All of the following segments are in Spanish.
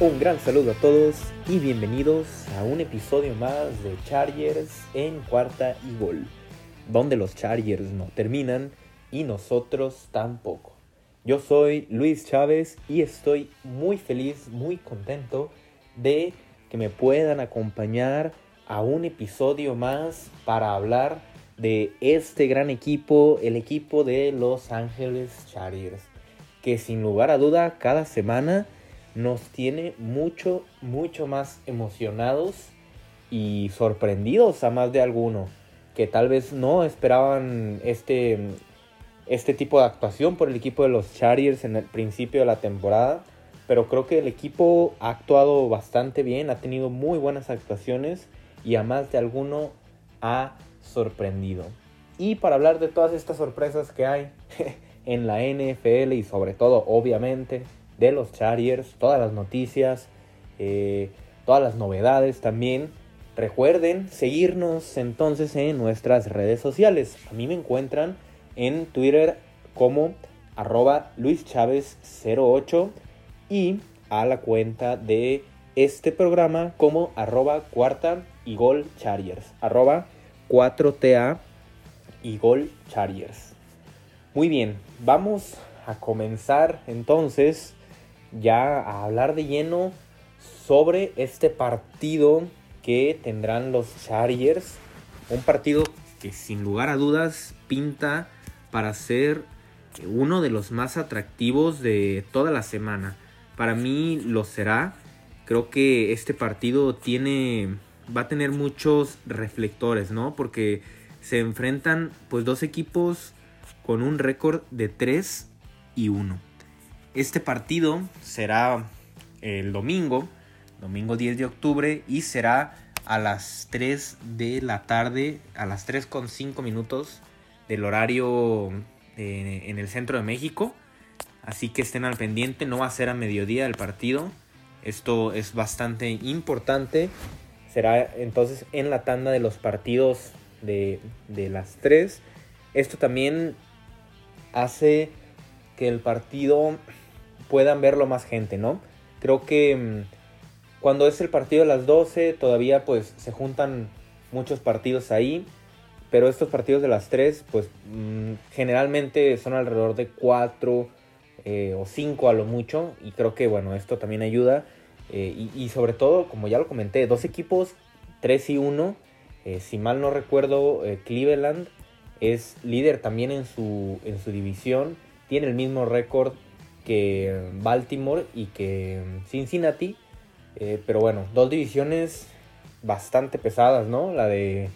Un gran saludo a todos y bienvenidos a un episodio más de Chargers en cuarta y gol, donde los Chargers no terminan y nosotros tampoco. Yo soy Luis Chávez y estoy muy feliz, muy contento de que me puedan acompañar a un episodio más para hablar de este gran equipo, el equipo de Los Ángeles Chargers, que sin lugar a duda cada semana nos tiene mucho, mucho más emocionados y sorprendidos a más de alguno, que tal vez no esperaban este, este tipo de actuación por el equipo de los Chargers en el principio de la temporada, pero creo que el equipo ha actuado bastante bien, ha tenido muy buenas actuaciones y a más de alguno ha sorprendido. Y para hablar de todas estas sorpresas que hay en la NFL y sobre todo, obviamente, de los Chargers, todas las noticias, eh, todas las novedades también. Recuerden seguirnos entonces en nuestras redes sociales. A mí me encuentran en Twitter como arroba luischavez08 y a la cuenta de este programa como arroba cuarta y gol chargers. Arroba 4TA y gol chargers. Muy bien, vamos a comenzar entonces ya a hablar de lleno sobre este partido que tendrán los Chargers. Un partido que sin lugar a dudas pinta para ser uno de los más atractivos de toda la semana. Para mí lo será. Creo que este partido tiene va a tener muchos reflectores, ¿no? Porque se enfrentan pues dos equipos con un récord de 3 y 1. Este partido será el domingo, domingo 10 de octubre, y será a las 3 de la tarde, a las 3 con 5 minutos del horario eh, en el centro de México. Así que estén al pendiente, no va a ser a mediodía el partido. Esto es bastante importante. Será entonces en la tanda de los partidos de, de las 3. Esto también hace que el partido puedan verlo más gente, ¿no? Creo que mm, cuando es el partido a las 12 todavía pues se juntan muchos partidos ahí, pero estos partidos de las 3 pues mm, generalmente son alrededor de 4 eh, o 5 a lo mucho y creo que bueno, esto también ayuda eh, y, sobre todo, como ya lo comenté, dos equipos, 3 y 1, eh, si mal no recuerdo, Cleveland es líder también en su, en su división, tiene el mismo récord que Baltimore y que Cincinnati. Eh, pero bueno, dos divisiones bastante pesadas, ¿no? La de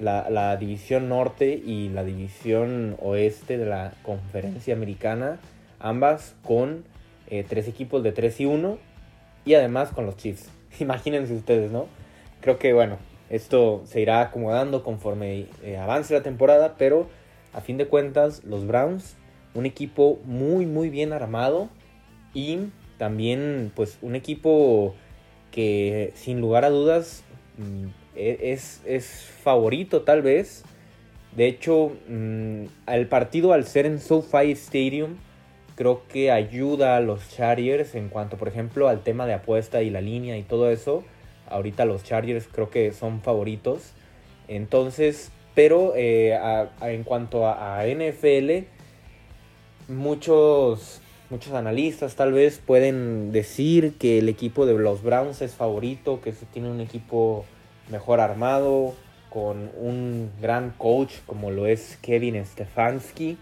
la, división norte y la división oeste de la conferencia americana. Ambas con eh, tres equipos de 3 y 1 y además con los Chiefs. Imagínense ustedes, ¿no? Creo que bueno, esto se irá acomodando conforme eh, avance la temporada, pero a fin de cuentas los Browns un equipo muy muy bien armado y también pues un equipo que sin lugar a dudas mm, e-, es, es favorito tal vez. De hecho, mm, el partido al ser en SoFi Stadium creo que ayuda a los Chargers en cuanto por ejemplo al tema de apuesta y la línea y todo eso. Ahorita los Chargers creo que son favoritos. Entonces, pero eh, en cuanto a NFL, muchos, muchos analistas tal vez pueden decir que el equipo de los Browns es favorito, que tiene un equipo mejor armado, con un gran coach como lo es Kevin Stefanski.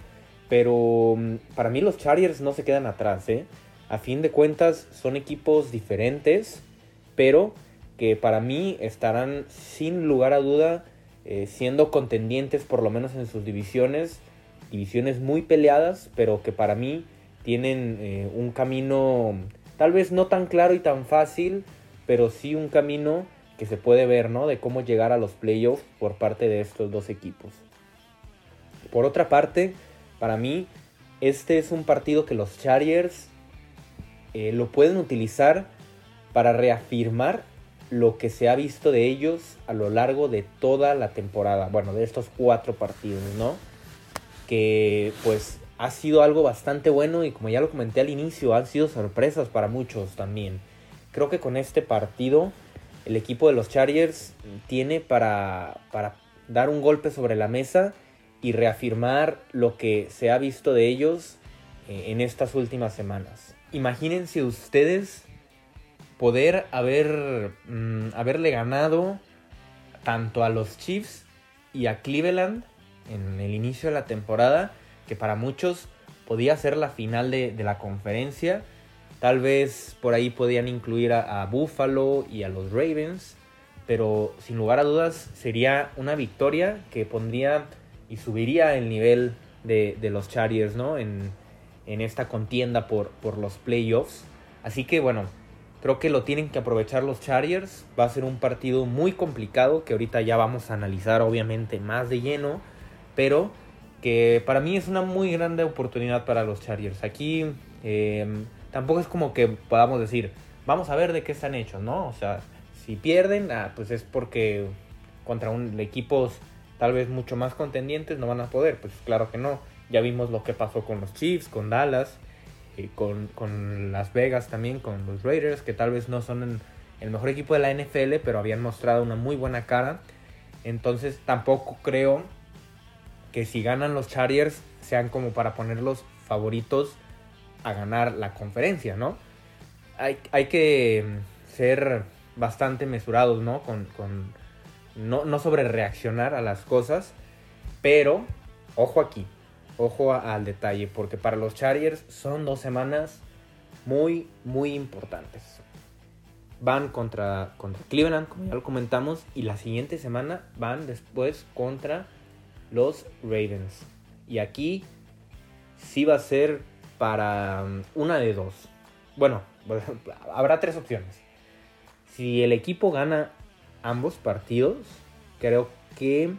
Pero mm, para mí los Chargers no se quedan atrás. ¿eh? A fin de cuentas son equipos diferentes, pero que para mí estarán sin lugar a duda eh, siendo contendientes por lo menos en sus divisiones divisiones muy peleadas, pero que para mí tienen eh, un camino tal vez no tan claro y tan fácil, pero sí un camino que se puede ver, ¿no? De cómo llegar a los playoffs por parte de estos dos equipos. Por otra parte, para mí, este es un partido que los Chargers eh, lo pueden utilizar para reafirmar lo que se ha visto de ellos a lo largo de toda la temporada. Bueno, de estos cuatro partidos, ¿no? Que pues ha sido algo bastante bueno y como ya lo comenté al inicio, han sido sorpresas para muchos también. creo que con este partido el equipo de los Chargers tiene para, para dar un golpe sobre la mesa y reafirmar lo que se ha visto de ellos eh, en estas últimas semanas. Imagínense ustedes poder haber, mm, haberle ganado tanto a los Chiefs y a Cleveland en el inicio de la temporada, que para muchos podía ser la final de, la conferencia. Tal vez por ahí podían incluir a, Buffalo y a los Ravens, pero sin lugar a dudas sería una victoria que pondría y subiría el nivel de, los Chargers ¿no? en, esta contienda por, por los playoffs. Así que bueno, creo que lo tienen que aprovechar los Chargers. Va a ser un partido muy complicado que ahorita ya vamos a analizar obviamente más de lleno, pero que para mí es una muy grande oportunidad para los Chargers. Aquí em, tampoco es como que podamos decir, vamos a ver de qué están hechos, ¿no? O sea, si pierden, ah, pues es porque contra un, equipos tal vez mucho más contendientes no van a poder. Pues claro que no. Ya vimos lo que pasó con los Chiefs, con Dallas, eh, con, con, Las Vegas también, con los Raiders, que tal vez no son el mejor equipo de la NFL, pero habían mostrado una muy buena cara. Entonces tampoco creo que si ganan los Chargers sean como para ponerlos favoritos a ganar la conferencia, ¿no? Hay, hay que ser bastante mesurados, ¿no? Con, con no, no sobre reaccionar a las cosas, pero ojo aquí, ojo al detalle, porque para los Chargers son dos semanas muy, muy importantes. Van contra, contra Cleveland, como ya lo comentamos, y la siguiente semana van después contra los Ravens. Y aquí sí va a ser para um, una de dos. Bueno, habrá tres opciones. Si el equipo gana ambos partidos, creo que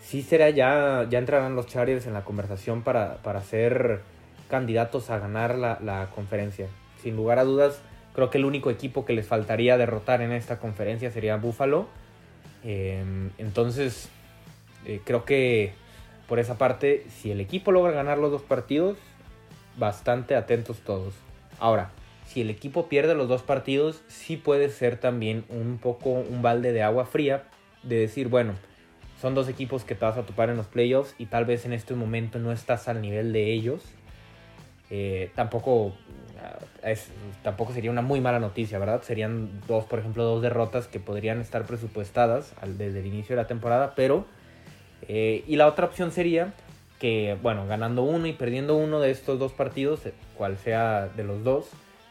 sí será ya, ya entrarán los Chargers en la conversación para, para ser candidatos a ganar la, conferencia. Sin lugar a dudas, creo que el único equipo que les faltaría derrotar en esta conferencia sería Buffalo. Em, entonces, eh, creo que por esa parte, si el equipo logra ganar los dos partidos, bastante atentos todos. Ahora, si el equipo pierde los dos partidos, sí puede ser también un poco un balde de agua fría de decir, bueno, son dos equipos que te vas a topar en los playoffs y tal vez en este momento no estás al nivel de ellos. Eh, tampoco, ah, tampoco sería una muy mala noticia, ¿verdad? Serían dos, por ejemplo, dos derrotas que podrían estar presupuestadas desde el inicio de la temporada, pero eh, y la otra opción sería que, bueno, ganando uno y perdiendo uno de estos dos partidos, eh, cual sea de los dos,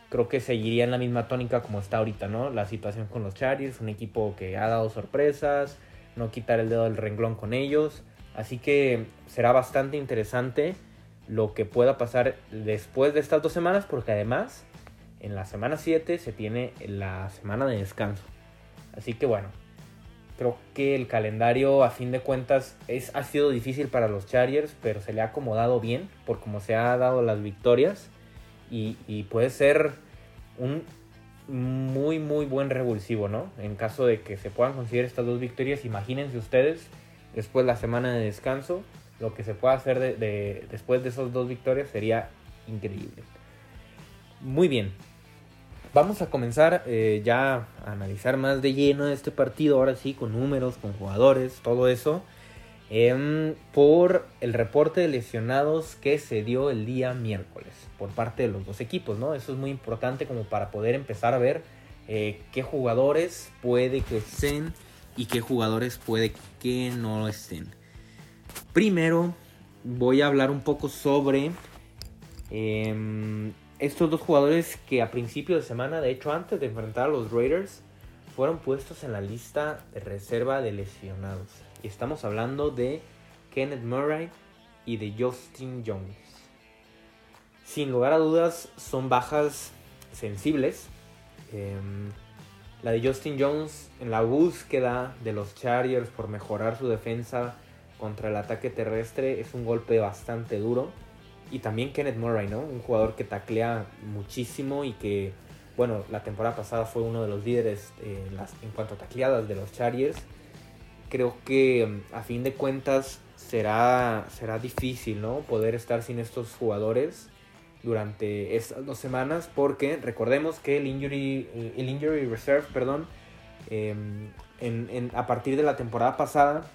creo que seguiría en la misma tónica como está ahorita, ¿no? La situación con los Chargers, un equipo que ha dado sorpresas, no quitar el dedo del renglón con ellos. Así que será bastante interesante lo que pueda pasar después de estas dos semanas, porque además en la semana 7 se tiene la semana de descanso. Así que bueno, Creo que el calendario, a fin de cuentas, es, ha sido difícil para los Chargers, pero se le ha acomodado bien por cómo se ha dado las victorias. Y, puede ser un muy, muy buen revulsivo, ¿no? En caso de que se puedan conseguir estas dos victorias, imagínense ustedes, después de la semana de descanso, lo que se pueda hacer de, después de esas dos victorias sería increíble. Muy bien, Vamos a comenzar eh, ya a analizar más de lleno este partido, ahora sí, con números, con jugadores, todo eso, em, por el reporte de lesionados que se dio el día miércoles por parte de los dos equipos, ¿no? Eso es muy importante como para poder empezar a ver eh, qué jugadores puede que estén y qué jugadores puede que no estén. Primero voy a hablar un poco sobre... Estos dos jugadores que a principio de semana, de hecho antes de enfrentar a los Raiders, fueron puestos en la lista de reserva de lesionados. Y estamos hablando de Kenneth Murray y de Justin Jones. Sin lugar a dudas, son bajas sensibles. Em, la de Justin Jones en la búsqueda de los Chargers por mejorar su defensa contra el ataque terrestre es un golpe bastante duro y también Kenneth Murray, ¿no? Un jugador que taclea muchísimo y que, bueno, la temporada pasada fue uno de los líderes en, las, en cuanto a tacleadas de los Chargers. Creo que mm, a fin de cuentas será, será difícil, ¿no? Poder estar sin estos jugadores durante estas dos semanas porque recordemos que el injury, el injury reserve, perdón, em, a partir de la temporada pasada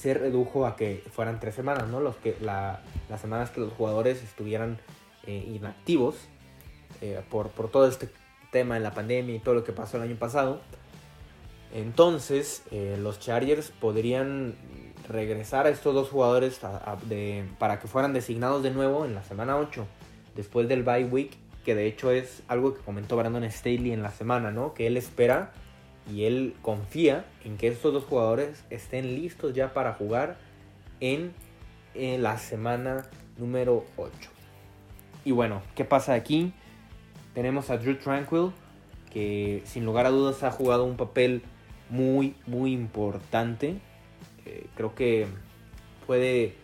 se redujo a que fueran tres semanas, ¿no? Los que, las semanas que los jugadores estuvieran eh, inactivos eh, por, por, todo este tema de la pandemia y todo lo que pasó el año pasado. Entonces, eh, los Chargers podrían regresar a estos dos jugadores para que fueran designados de nuevo en la semana 8, después del bye week, que de hecho es algo que comentó Brandon Staley en la semana, ¿no? Que él espera y él confía en que estos dos jugadores estén listos ya para jugar en, la semana número 8. Y bueno, ¿qué pasa aquí? Tenemos a Drew Tranquil, que sin lugar a dudas ha jugado un papel muy, muy importante. Eh, creo que puede,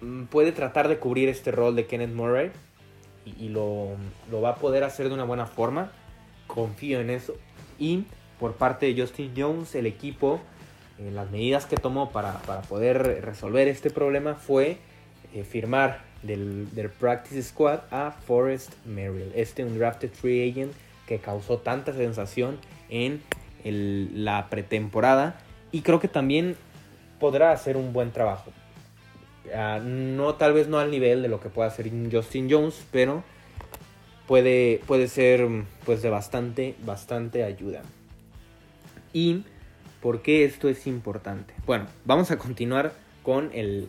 mm, puede tratar de cubrir este rol de Kenneth Murray y, lo, lo, va a poder hacer de una buena forma. Confío en eso. Y por parte de Justin Jones, el equipo, eh, las medidas que tomó para, poder resolver este problema fue eh, firmar del, del, Practice Squad a Forrest Merrill, este un drafted free agent que causó tanta sensación en la pretemporada y creo que también podrá hacer un buen trabajo. Ah, no, tal vez no al nivel de lo que pueda hacer Justin Jones, pero puede, puede ser pues de bastante, bastante ayuda. ¿Y por qué esto es importante? Bueno, vamos a continuar con el,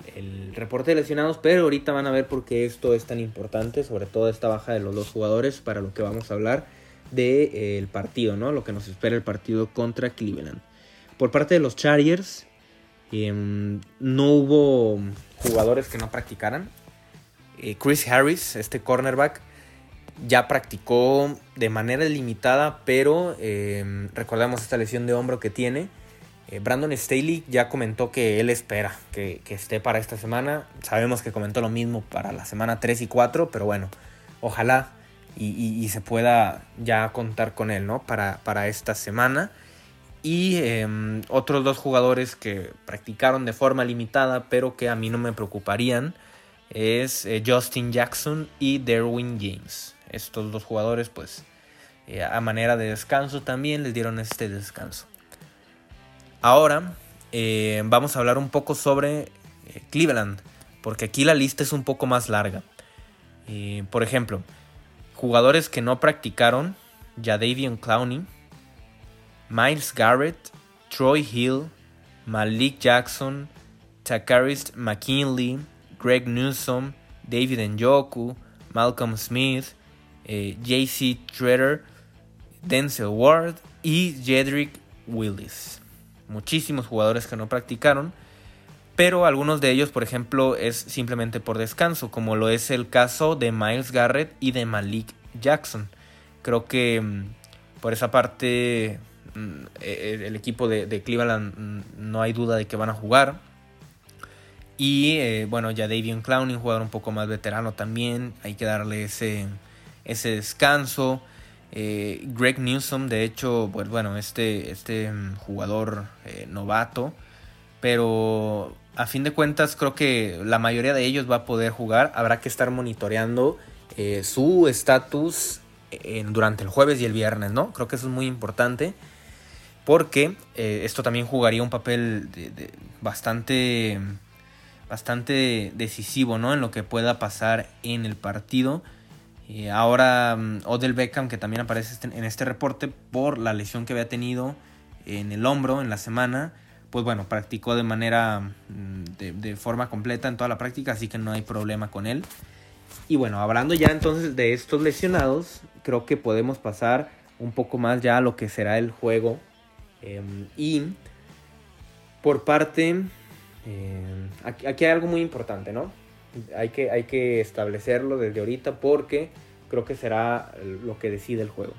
reporte de lesionados, pero ahorita van a ver por qué esto es tan importante, sobre todo esta baja de los dos jugadores, para lo que vamos a hablar del eh, partido, ¿no? Lo que nos espera el partido contra Cleveland. Por parte de los Chargers, em, no hubo jugadores que no practicaran. Eh, Chris Harris, este cornerback, ya practicó de manera limitada, pero em, recordamos esta lesión de hombro que tiene. Eh, Brandon Staley ya comentó que él espera que, esté para esta semana. Sabemos que comentó lo mismo para la semana 3 y 4, pero bueno, ojalá y, se pueda ya contar con él, ¿no? Para, para esta semana. Y em, otros dos jugadores que practicaron de forma limitada, pero que a mí no me preocuparían, es eh, Justin Jackson y Derwin James. Estos dos jugadores, pues, eh, a manera de descanso también les dieron este descanso. Ahora eh, vamos a hablar un poco sobre Cleveland, porque aquí la lista es un poco más larga. por ejemplo, Jugadores que no practicaron, Jadavion Clowney, Miles Garrett, Troy Hill, Malik Jackson, Takaris McKinley, Greg Newsom, David Njoku, Malcolm Smith, eh, JC Treader, Denzel Ward y Jedrick Willis. Muchísimos jugadores que no practicaron pero algunos de ellos, por ejemplo, es simplemente por descanso, como lo es el caso de Miles Garrett y de Malik Jackson. Creo que mm, por esa parte mm, e, e, el equipo de, Cleveland mm, no hay duda de que van a jugar. Y eh, bueno, ya Davion Clowney, jugador un poco más veterano también, hay que darle ese, ese descanso. Eh, Greg Newsom, de hecho, pues bueno, este, este jugador eh, novato, pero a fin de cuentas creo que la mayoría de ellos va a poder jugar. Habrá que estar monitoreando eh, su estatus durante el jueves y el viernes, ¿no? Creo que eso es muy importante porque esto también jugaría un papel bastante, bastante decisivo, ¿no? En lo que pueda pasar en el partido. Eh, ahora mm, Odell Beckham, que también aparece este, en este reporte por la lesión que había tenido en el hombro en la semana, pues bueno, practicó de manera, mm, de, forma completa en toda la práctica, así que no hay problema con él. Y bueno, hablando ya entonces de estos lesionados, creo que podemos pasar un poco más ya a lo que será el juego. Em, y por parte, em, aquí, hay algo muy importante, ¿no? Hay que, hay que establecerlo desde ahorita porque creo que será lo que decide el juego.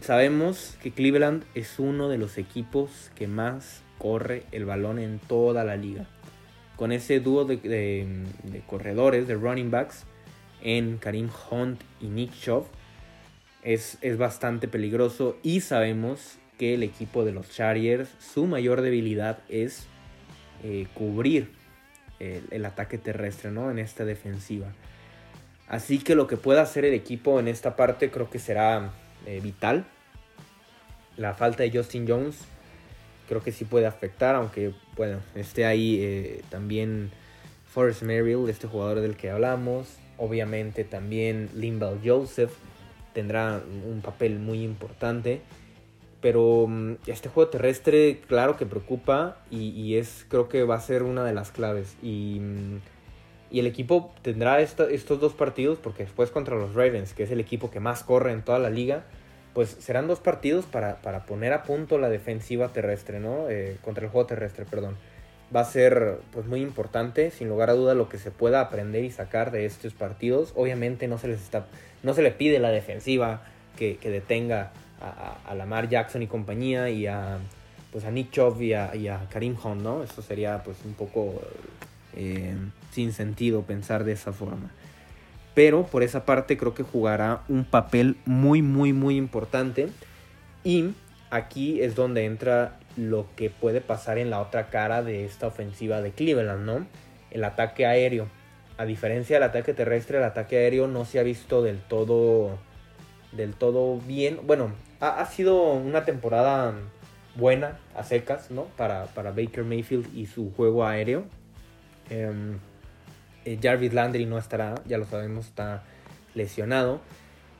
Sabemos que Cleveland es uno de los equipos que más corre el balón en toda la liga. Con ese dúo de, corredores, de running backs, en Karim Hunt y Nick Chubb, es, es, bastante peligroso y sabemos que el equipo de los Chargers, su mayor debilidad es eh, cubrir el, ataque terrestre ¿no? en esta defensiva. Así que lo que pueda hacer el equipo en esta parte creo que será eh, vital. La falta de Justin Jones creo que sí puede afectar, aunque bueno, esté ahí eh, también Forrest Merrill, este jugador del que hablamos. Obviamente también Limbal Joseph tendrá un papel muy importante. Pero mm, este juego terrestre, claro que preocupa y, es, creo que va a ser una de las claves. Y, mm, el equipo tendrá estos dos partidos, porque después contra los Ravens, que es el equipo que más corre en toda la liga, pues serán dos partidos para, poner a punto la defensiva terrestre, ¿no? Eh, contra el juego terrestre, perdón. Va a ser pues muy importante, sin lugar a duda, lo que se pueda aprender y sacar de estos partidos. Obviamente no se les está, no se le pide la defensiva que, que detenga a, Lamar Jackson y compañía y a, pues a Nick Chubb y a, Karim Hunt, ¿no? Eso sería pues un poco eh, sin sentido pensar de esa forma. Pero por esa parte creo que jugará un papel muy, muy, muy importante. Y aquí es donde entra lo que puede pasar en la otra cara de esta ofensiva de Cleveland, ¿no? El ataque aéreo. A diferencia del ataque terrestre, el ataque aéreo no se ha visto del todo del todo bien. Bueno, ha, sido una temporada buena a secas, ¿no? Para, para Baker Mayfield y su juego aéreo. Em, eh, Jarvis Landry no estará, ya lo sabemos, está lesionado.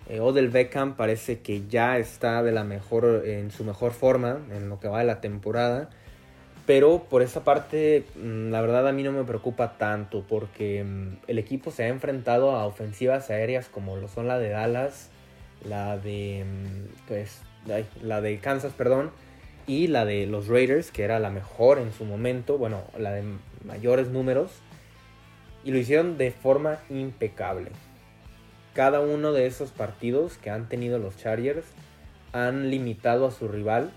Eh, Odell Beckham parece que ya está de la mejor, en su mejor forma en lo que va de la temporada. Pero por esa parte, mm, la verdad a mí no me preocupa tanto porque mm, el equipo se ha enfrentado a ofensivas aéreas como lo son la de Dallas, la de pues la de Kansas, perdón, y la de los Raiders, que era la mejor en su momento, bueno, la de mayores números, y lo hicieron de forma impecable. Cada uno de esos partidos que han tenido los Chargers han limitado a su rival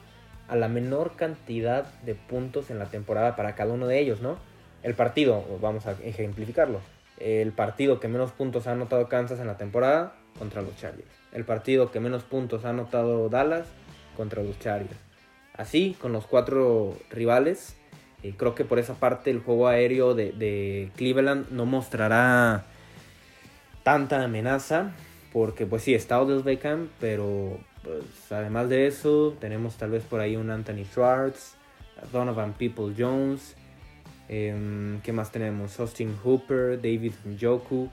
a la menor cantidad de puntos en la temporada para cada uno de ellos, ¿no? El partido, vamos a ejemplificarlo, el partido que menos puntos ha anotado Kansas en la temporada contra los Chargers el partido que menos puntos ha anotado Dallas contra los. Así, con los cuatro rivales, eh, creo que por esa parte el juego aéreo de, Cleveland no mostrará tanta amenaza, porque pues sí, está Odell Beckham, pero pues, además de eso, tenemos tal vez por ahí un Anthony Schwartz, Donovan People Jones, em, ¿qué más tenemos? Austin Hooper, David Njoku.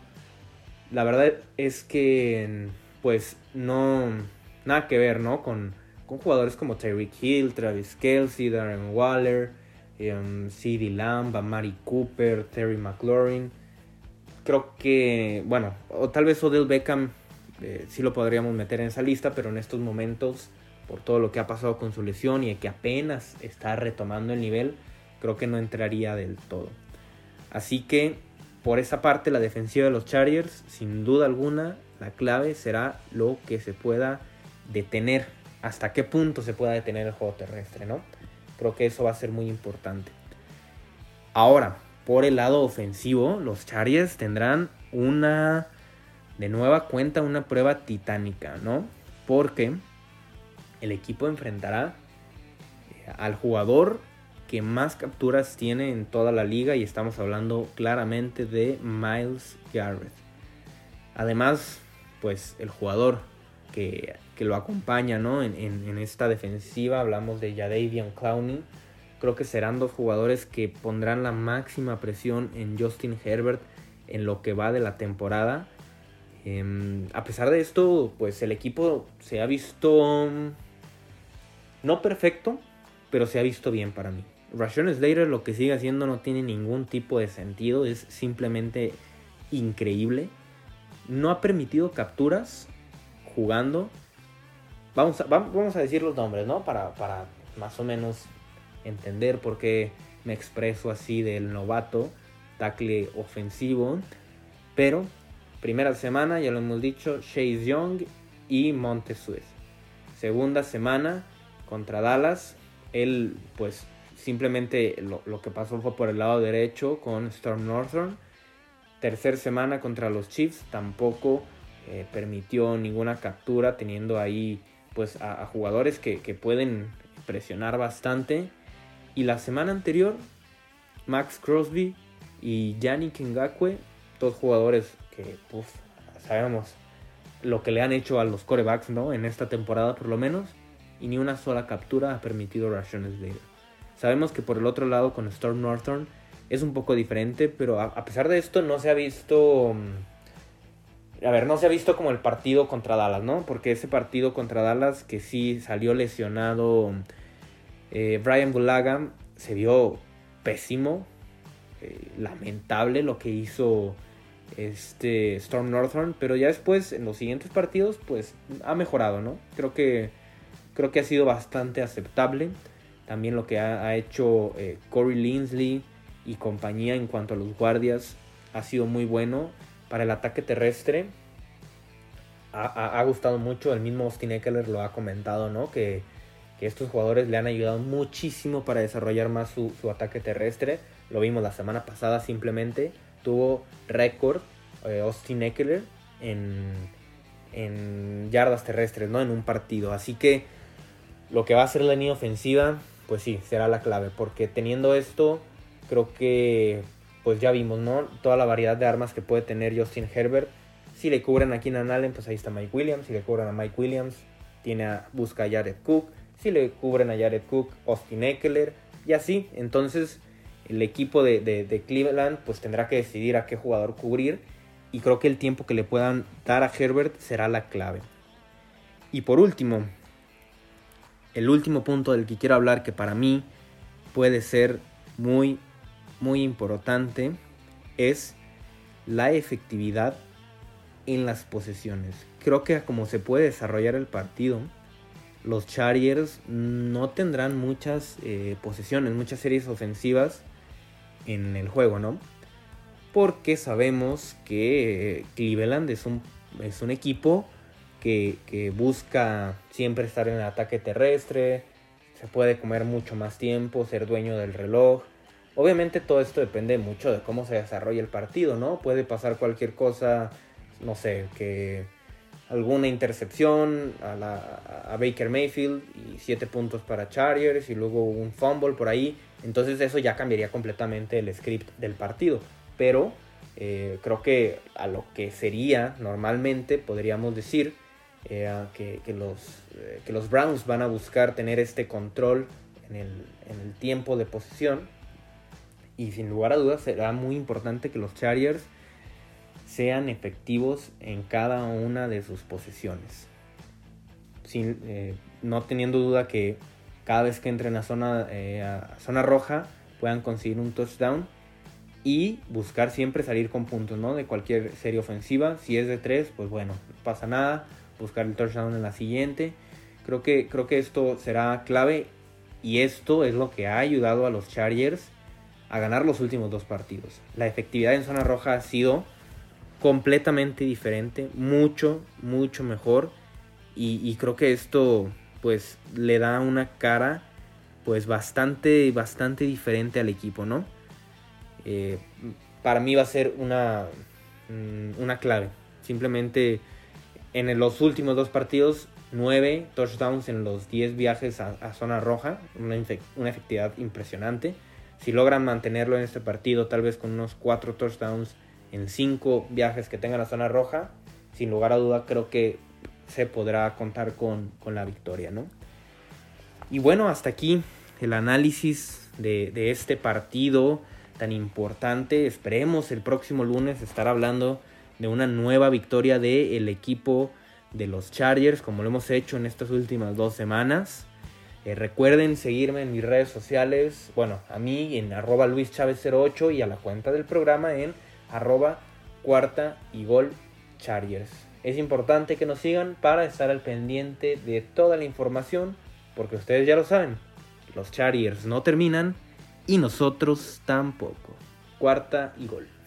La verdad es que pues no, nada que ver, ¿no? Con, con jugadores como Tyreek Hill, Travis Kelsey, Darren Waller, um, CeeDee Lamb, Amari Cooper, Terry McLaurin. Creo que, bueno, o tal vez Odell Beckham eh, sí lo podríamos meter en esa lista, pero en estos momentos, por todo lo que ha pasado con su lesión y que apenas está retomando el nivel, creo que no entraría del todo. Así que, por esa parte, la defensiva de los Chargers, sin duda alguna, la clave será lo que se pueda detener, hasta qué punto se pueda detener el juego terrestre, ¿no? Creo que eso va a ser muy importante. Ahora, por el lado ofensivo, los Chargers tendrán una, de nueva cuenta, una prueba titánica, ¿no? Porque el equipo enfrentará eh, al jugador que más capturas tiene en toda la liga y estamos hablando claramente de Miles Garrett. Además, pues el jugador que, lo acompaña ¿no? en, esta defensiva. Hablamos de Jadavion Clowney. Creo que serán dos jugadores que pondrán la máxima presión en Justin Herbert en lo que va de la temporada. Em, a pesar de esto, pues el equipo se ha visto no perfecto, pero se ha visto bien para mí. Rashon Slater lo que sigue haciendo no tiene ningún tipo de sentido, es simplemente increíble no ha permitido capturas jugando. Vamos a, vamos a decir los nombres, ¿no? Para, para más o menos entender por qué me expreso así del novato, tackle ofensivo. Pero, primera semana, ya lo hemos dicho, Chase Young y Montesuez. Segunda semana contra Dallas, él pues simplemente lo, lo, que pasó fue por el lado derecho con Storm Northern tercer semana contra los Chiefs tampoco eh, permitió ninguna captura teniendo ahí pues a, jugadores que, pueden presionar bastante y la semana anterior Max Crosby y Yannick Ngakwe dos jugadores que sabemos lo que le han hecho a los corebacks, ¿no? En esta temporada por lo menos. Y ni una sola captura ha permitido Rashawn Slater. Sabemos que por el otro lado con Storm Northern es un poco diferente, pero a, pesar de esto no se ha visto... Mm, a ver, no se ha visto como el partido contra Dallas, ¿no? Porque ese partido contra Dallas que sí salió lesionado eh, Brian Bulaga se vio pésimo, eh, lamentable lo que hizo este Storm Northern, pero ya después en los siguientes partidos pues ha mejorado, ¿no? Creo que creo que ha sido bastante aceptable. También lo que ha, hecho eh, Corey Linsley y compañía en cuanto a los guardias ha sido muy bueno. Para el ataque terrestre ha, gustado mucho. El mismo Austin Eckler lo ha comentado, ¿no? Que, estos jugadores le han ayudado muchísimo para desarrollar más su, ataque terrestre. Lo vimos la semana pasada simplemente. Tuvo récord eh, Austin Eckler en, en yardas terrestres, ¿no? En un partido. Así que lo que va a ser la línea ofensiva, pues sí, será la clave. Porque teniendo esto, creo que pues ya vimos, ¿no? Toda la variedad de armas que puede tener Justin Herbert. Si le cubren a Keenan Allen, pues ahí está Mike Williams. Si le cubren a Mike Williams, tiene busca a Jared Cook. Si le cubren a Jared Cook, Austin Eckler. Y así, entonces el equipo de, de Cleveland pues tendrá que decidir a qué jugador cubrir. Y creo que el tiempo que le puedan dar a Herbert será la clave. Y por último, el último punto del que quiero hablar que para mí puede ser muy, muy importante es la efectividad en las posesiones. Creo que como se puede desarrollar el partido, los Chargers no tendrán muchas eh, posesiones, muchas series ofensivas en el juego, ¿no? Porque sabemos que Cleveland es un, es un equipo que, que busca siempre estar en el ataque terrestre, se puede comer mucho más tiempo, ser dueño del reloj. Obviamente todo esto depende mucho de cómo se desarrolla el partido, ¿no? Puede pasar cualquier cosa, no sé, que alguna intercepción a, Baker Mayfield y 7 puntos para Chargers y luego un fumble por ahí. Entonces eso ya cambiaría completamente el script del partido. Pero eh, creo que a lo que sería normalmente podríamos decir eh, que, los, eh, que los Browns van a buscar tener este control en el, en el tiempo de posesión. Y sin lugar a dudas será muy importante que los Chargers sean efectivos en cada una de sus posesiones. Sin, eh, no teniendo duda que cada vez que entren a zona, a zona roja puedan conseguir un touchdown y buscar siempre salir con puntos ¿no? de cualquier serie ofensiva. Si es de 3, pues bueno, no pasa nada buscar el touchdown en la siguiente. Creo que, creo que esto será clave y esto es lo que ha ayudado a los Chargers a ganar los últimos dos partidos. La efectividad en zona roja ha sido completamente diferente, mucho, mucho mejor. Y, creo que esto pues le da una cara pues bastante, bastante diferente al equipo, ¿no? Eh, para mí va a ser una, mm, una clave. Simplemente en los últimos dos partidos, 9 touchdowns en los 10 viajes a, zona roja, una, efectividad impresionante. Si logran mantenerlo en este partido, tal vez con unos 4 touchdowns en 5 viajes que tengan a zona roja, sin lugar a duda creo que se podrá contar con, la victoria, ¿no? Y bueno, hasta aquí el análisis de, de este partido tan importante. Esperemos el próximo lunes estar hablando de una nueva victoria del equipo de los Chargers, como lo hemos hecho en estas últimas dos semanas. Eh, recuerden seguirme en mis redes sociales, bueno, a mí en arroba luischavez08 y a la cuenta del programa en arroba cuarta y gol Chargers. Es importante que nos sigan para estar al pendiente de toda la información, porque ustedes ya lo saben, los Chargers no terminan y nosotros tampoco. Cuarta y gol.